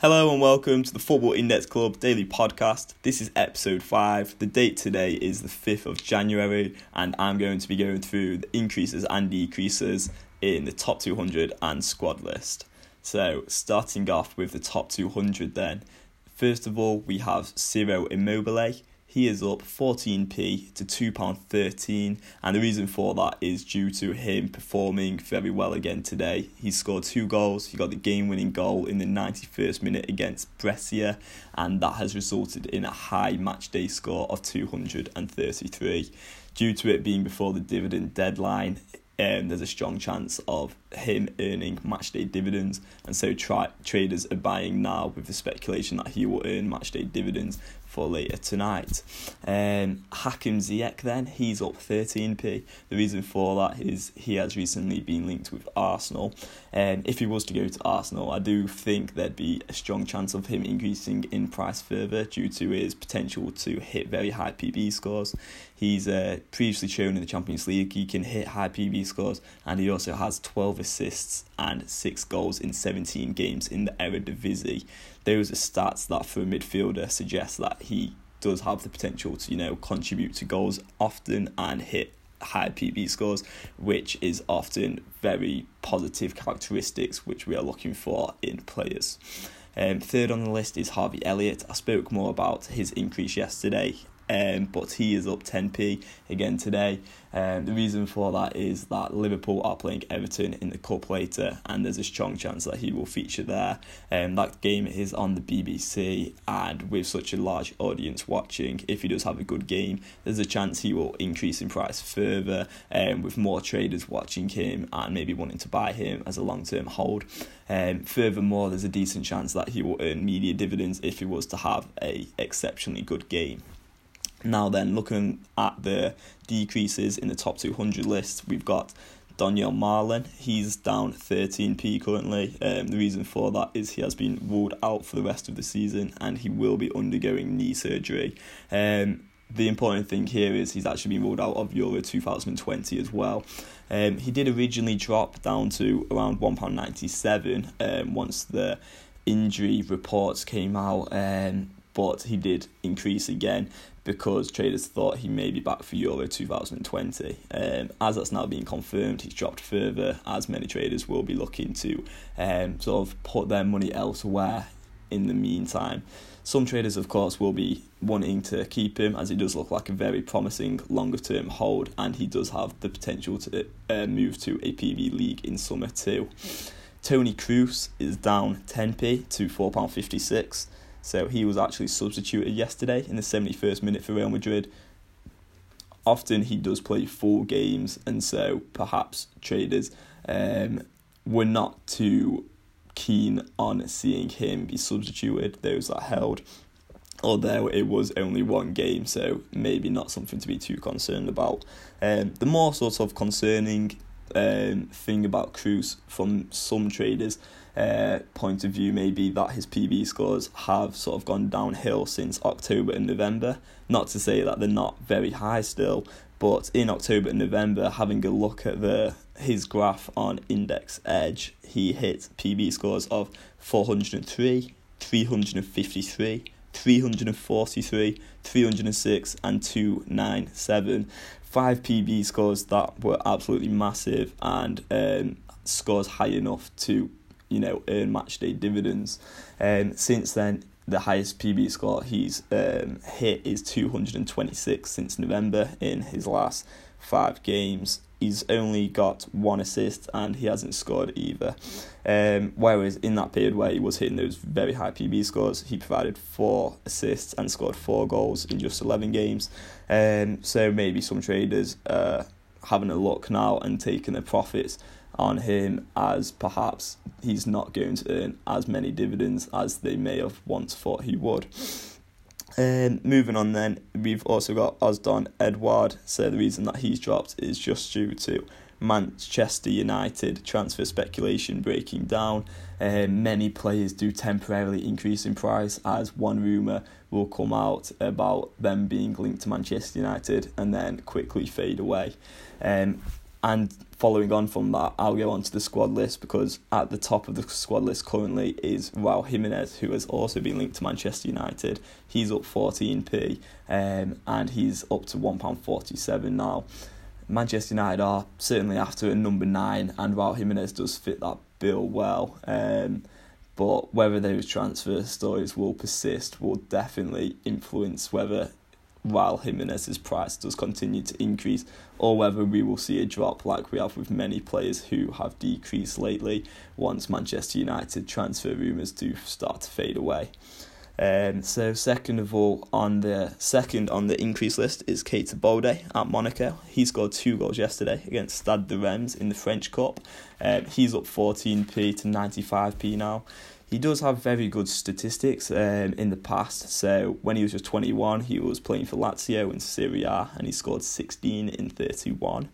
Hello and welcome to the Football Index Club daily podcast. This is episode 5. The date today is the 5th of January, and I'm going to be going through the increases and decreases in the top 200 and squad list. So, starting off with the top 200, then. First of all, we have Ciro Immobile he is up 14p to £2.13, and the reason for that is due to him performing very well again today. He scored two goals, he got the game winning goal in the 91st minute against Brescia, and that has resulted in a high match day score of 233. Due to it being before the dividend deadline, um, there's a strong chance of him earning matchday dividends, and so tra- traders are buying now with the speculation that he will earn matchday dividends for later tonight. Um, Hakim Ziyech then, he's up 13p. The reason for that is he has recently been linked with Arsenal. And um, if he was to go to Arsenal, I do think there'd be a strong chance of him increasing in price further due to his potential to hit very high PB scores. He's uh, previously shown in the Champions League he can hit high PB scores, and he also has 12 assists and 6 goals in 17 games in the Eredivisie those are stats that for a midfielder suggest that he does have the potential to, you know, contribute to goals often and hit high PB scores, which is often very positive characteristics which we are looking for in players. Um, third on the list is Harvey Elliott. I spoke more about his increase yesterday um, but he is up 10p again today. Um, the reason for that is that Liverpool are playing Everton in the cup later, and there's a strong chance that he will feature there. Um, that game is on the BBC, and with such a large audience watching, if he does have a good game, there's a chance he will increase in price further, um, with more traders watching him and maybe wanting to buy him as a long term hold. Um, furthermore, there's a decent chance that he will earn media dividends if he was to have a exceptionally good game. Now, then, looking at the decreases in the top 200 list, we've got Donyell Malen. He's down 13p currently. Um, the reason for that is he has been ruled out for the rest of the season and he will be undergoing knee surgery. Um, the important thing here is he's actually been ruled out of Euro 2020 as well. Um, he did originally drop down to around £1.97 um, once the injury reports came out, um, but he did increase again because traders thought he may be back for Euro 2020. Um, as that's now been confirmed, he's dropped further, as many traders will be looking to um, sort of put their money elsewhere in the meantime. Some traders, of course, will be wanting to keep him as he does look like a very promising longer term hold and he does have the potential to uh, move to a PB league in summer too. Toni Kroos is down 10p to £4.56. So he was actually substituted yesterday in the 71st minute for Real Madrid. Often he does play full games, and so perhaps traders um, were not too keen on seeing him be substituted, those that held. Although it was only one game, so maybe not something to be too concerned about. Um, the more sort of concerning um, thing about Kroos from some traders uh, point of view may be that his PB scores have sort of gone downhill since October and November. Not to say that they're not very high still, but in October and November, having a look at the his graph on Index Edge, he hit PB scores of 403, 353, 343, 306, and 297. Five PB scores that were absolutely massive and um, scores high enough to you know, earn match day dividends. Um, since then, the highest PB score he's um, hit is 226 since November in his last five games. He's only got one assist and he hasn't scored either. Um, whereas in that period where he was hitting those very high PB scores, he provided four assists and scored four goals in just 11 games. Um, so maybe some traders are having a look now and taking their profits on him as perhaps he's not going to earn as many dividends as they may have once thought he would. Um, moving on then, we've also got Odsonne Edouard. So the reason that he's dropped is just due to Manchester United transfer speculation breaking down. Um, many players do temporarily increase in price as one rumour will come out about them being linked to Manchester United and then quickly fade away. Um, and following on from that, I'll go on to the squad list because at the top of the squad list currently is Raul Jimenez, who has also been linked to Manchester United. He's up 14p um, and he's up to £1.47 now. Manchester United are certainly after a number nine, and Raul Jimenez does fit that bill well. Um, but whether those transfer stories will persist will definitely influence whether while Jimenez's price does continue to increase, or whether we will see a drop like we have with many players who have decreased lately once Manchester United transfer rumours do start to fade away. Um, so second of all, on the second on the increase list is Keita Balde at Monaco. He scored two goals yesterday against Stade de Reims in the French Cup. Um, he's up 14p to 95p now. He does have very good statistics um, in the past. So when he was just 21, he was playing for Lazio in Serie A and he scored 16 in 31.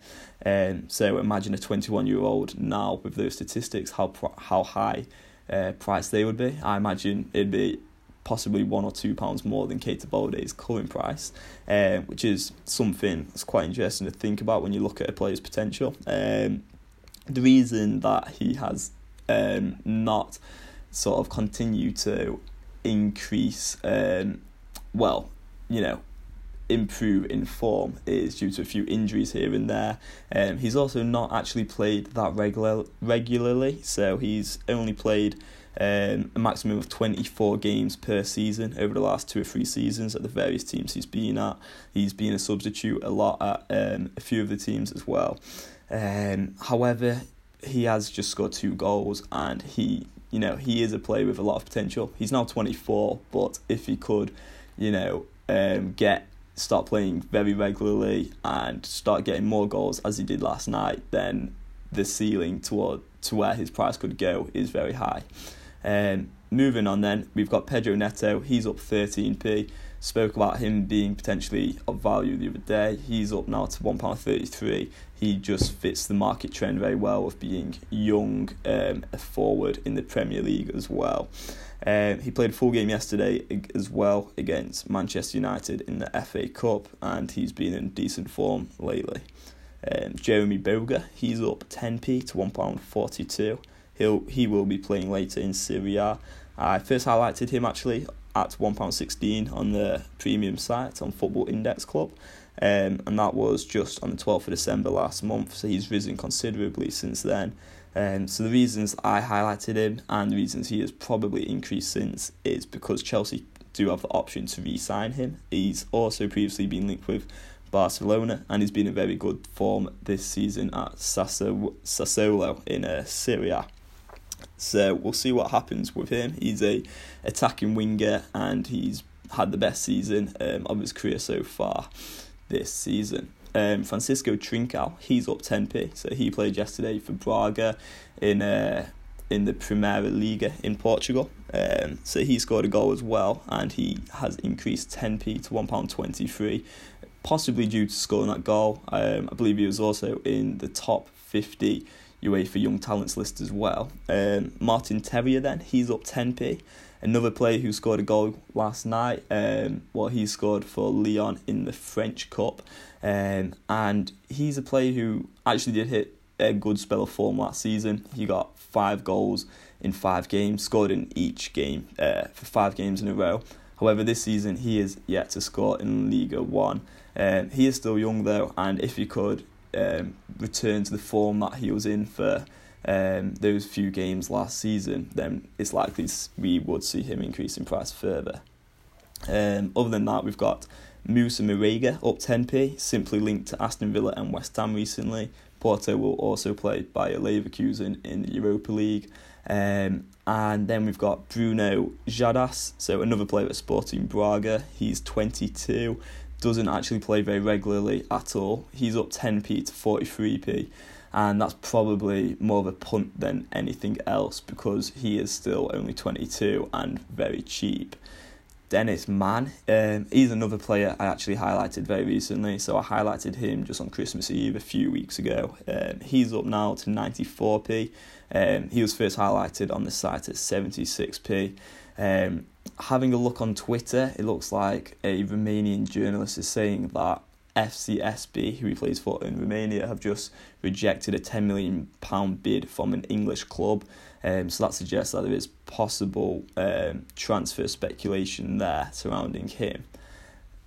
Um, so imagine a 21 year old now with those statistics, how how high uh, price they would be. I imagine it'd be possibly one or two pounds more than Keita Balde's current price, uh, which is something that's quite interesting to think about when you look at a player's potential. Um, the reason that he has um, not sort of continue to increase, um, well, you know, improve in form is due to a few injuries here and there. Um, he's also not actually played that regular regularly, so he's only played um, a maximum of 24 games per season over the last two or three seasons at the various teams he's been at. He's been a substitute a lot at um, a few of the teams as well. Um, however, he has just scored two goals and he, you know, he is a player with a lot of potential. He's now 24, but if he could, you know, um, get start playing very regularly and start getting more goals as he did last night, then the ceiling toward to where his price could go is very high. Um, moving on then, we've got Pedro Neto. He's up 13p. Spoke about him being potentially of value the other day. He's up now to £1.33. He just fits the market trend very well of being young, um, a forward in the Premier League as well. Um, he played a full game yesterday as well against Manchester United in the FA Cup, and he's been in decent form lately. Um, Jeremy Boga, he's up 10p to £1.42 he'll he will be playing later in Serie A. I first highlighted him actually at £1.16 on the premium site on Football Index Club. Um, and that was just on the 12th of December last month, so he's risen considerably since then. Um, so the reasons I highlighted him and the reasons he has probably increased since is because Chelsea do have the option to re-sign him. He's also previously been linked with Barcelona and he's been in very good form this season at Sassuolo in uh. So we'll see what happens with him. He's a attacking winger and he's had the best season um, of his career so far this season. Um, Francisco Trincao, he's up 10p. So he played yesterday for Braga in uh, in the Primeira Liga in Portugal. Um, so he scored a goal as well, and he has increased 10p to £1.23, possibly due to scoring that goal. Um, I believe he was also in the top 50 UEFA Young Talents list as well. Um, Martin Terrier then, he's up 10p. Another player who scored a goal last night, um, well, he scored for Lyon in the French Cup. Um, and he's a player who actually did hit a good spell of form last season. He got five goals in five games, scored in each game uh, for five games in a row. However, this season he is yet to score in Liga 1. Um, he is still young though, and if he could, um, return to the form that he was in for um, those few games last season, then it's likely we would see him increase in price further. Um, other than that, we've got Moussa Marega up 10p, simply linked to Aston Villa and West Ham recently. Porto will also play Bayer Leverkusen in the Europa League. Um, and then we've got Bruno Xadas, so another player at Sporting Braga. He's 22 doesn't actually play very regularly at all. He's up 10p to 43p, and that's probably more of a punt than anything else because he is still only 22 and very cheap. Dennis Man, um, he's another player I actually highlighted very recently. So I highlighted him just on Christmas Eve a few weeks ago. Um, he's up now to 94p. Um, he was first highlighted on the site at 76p. Um, having a look on Twitter, it looks like a Romanian journalist is saying that FCSB, who he plays for in Romania, have just rejected a £10 million bid from an English club. Um, so that suggests that there is possible um, transfer speculation there surrounding him.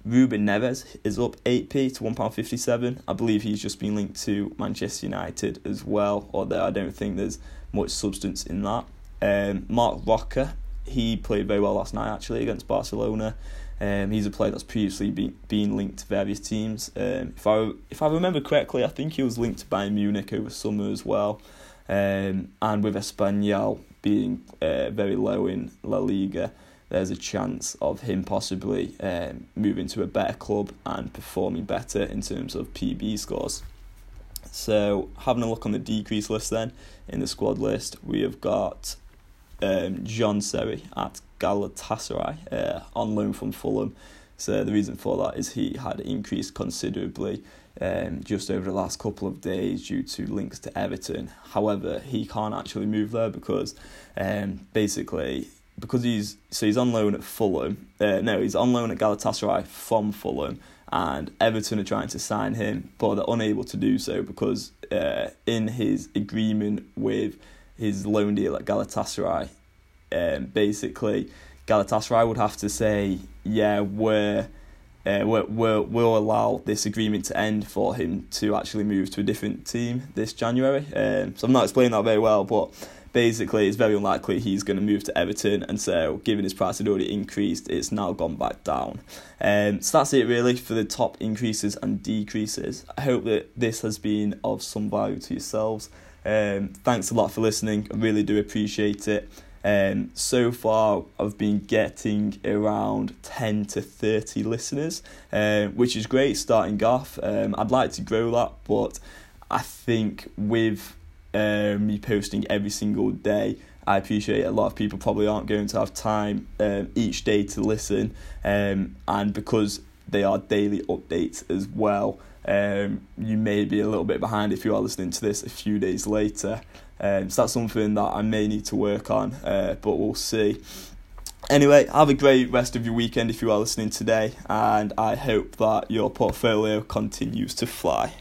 Ruben Neves is up 8p to £1.57. I believe he's just been linked to Manchester United as well, although I don't think there's much substance in that. Um, Marc Roca, he played very well last night actually against Barcelona. Um, he's a player that's previously been, been linked to various teams. Um, if I if I remember correctly, I think he was linked to Bayern Munich over summer as well. Um, and with Espanyol being uh, very low in La Liga, there's a chance of him possibly um, moving to a better club and performing better in terms of PB scores. So, having a look on the decrease list then, in the squad list, we have got um, John Seri at Galatasaray uh, on loan from Fulham. So, the reason for that is he had increased considerably um, just over the last couple of days due to links to Everton. However, he can't actually move there because um, basically because he's so he's on loan at Fulham. Uh, no, he's on loan at Galatasaray from Fulham, and Everton are trying to sign him, but they're unable to do so because uh, in his agreement with his loan deal at Galatasaray, um, basically Galatasaray would have to say, yeah, we're. Uh, we're, we're, we'll allow this agreement to end for him to actually move to a different team this January. Um, so I'm not explaining that very well, but basically it's very unlikely he's going to move to Everton, and so given his price had already increased, it's now gone back down. Um, so that's it really for the top increases and decreases. I hope that this has been of some value to yourselves. Um, thanks a lot for listening. I really do appreciate it. Um, so far, I've been getting around 10 to 30 listeners, uh, which is great starting off. Um, I'd like to grow that, but I think with um, me posting every single day. I appreciate a lot of people probably aren't going to have time um, each day to listen, um, and because they are daily updates as well, um, you may be a little bit behind if you are listening to this a few days later. Um, so that's something that I may need to work on, uh, but we'll see. Anyway, have a great rest of your weekend if you are listening today, and I hope that your portfolio continues to fly.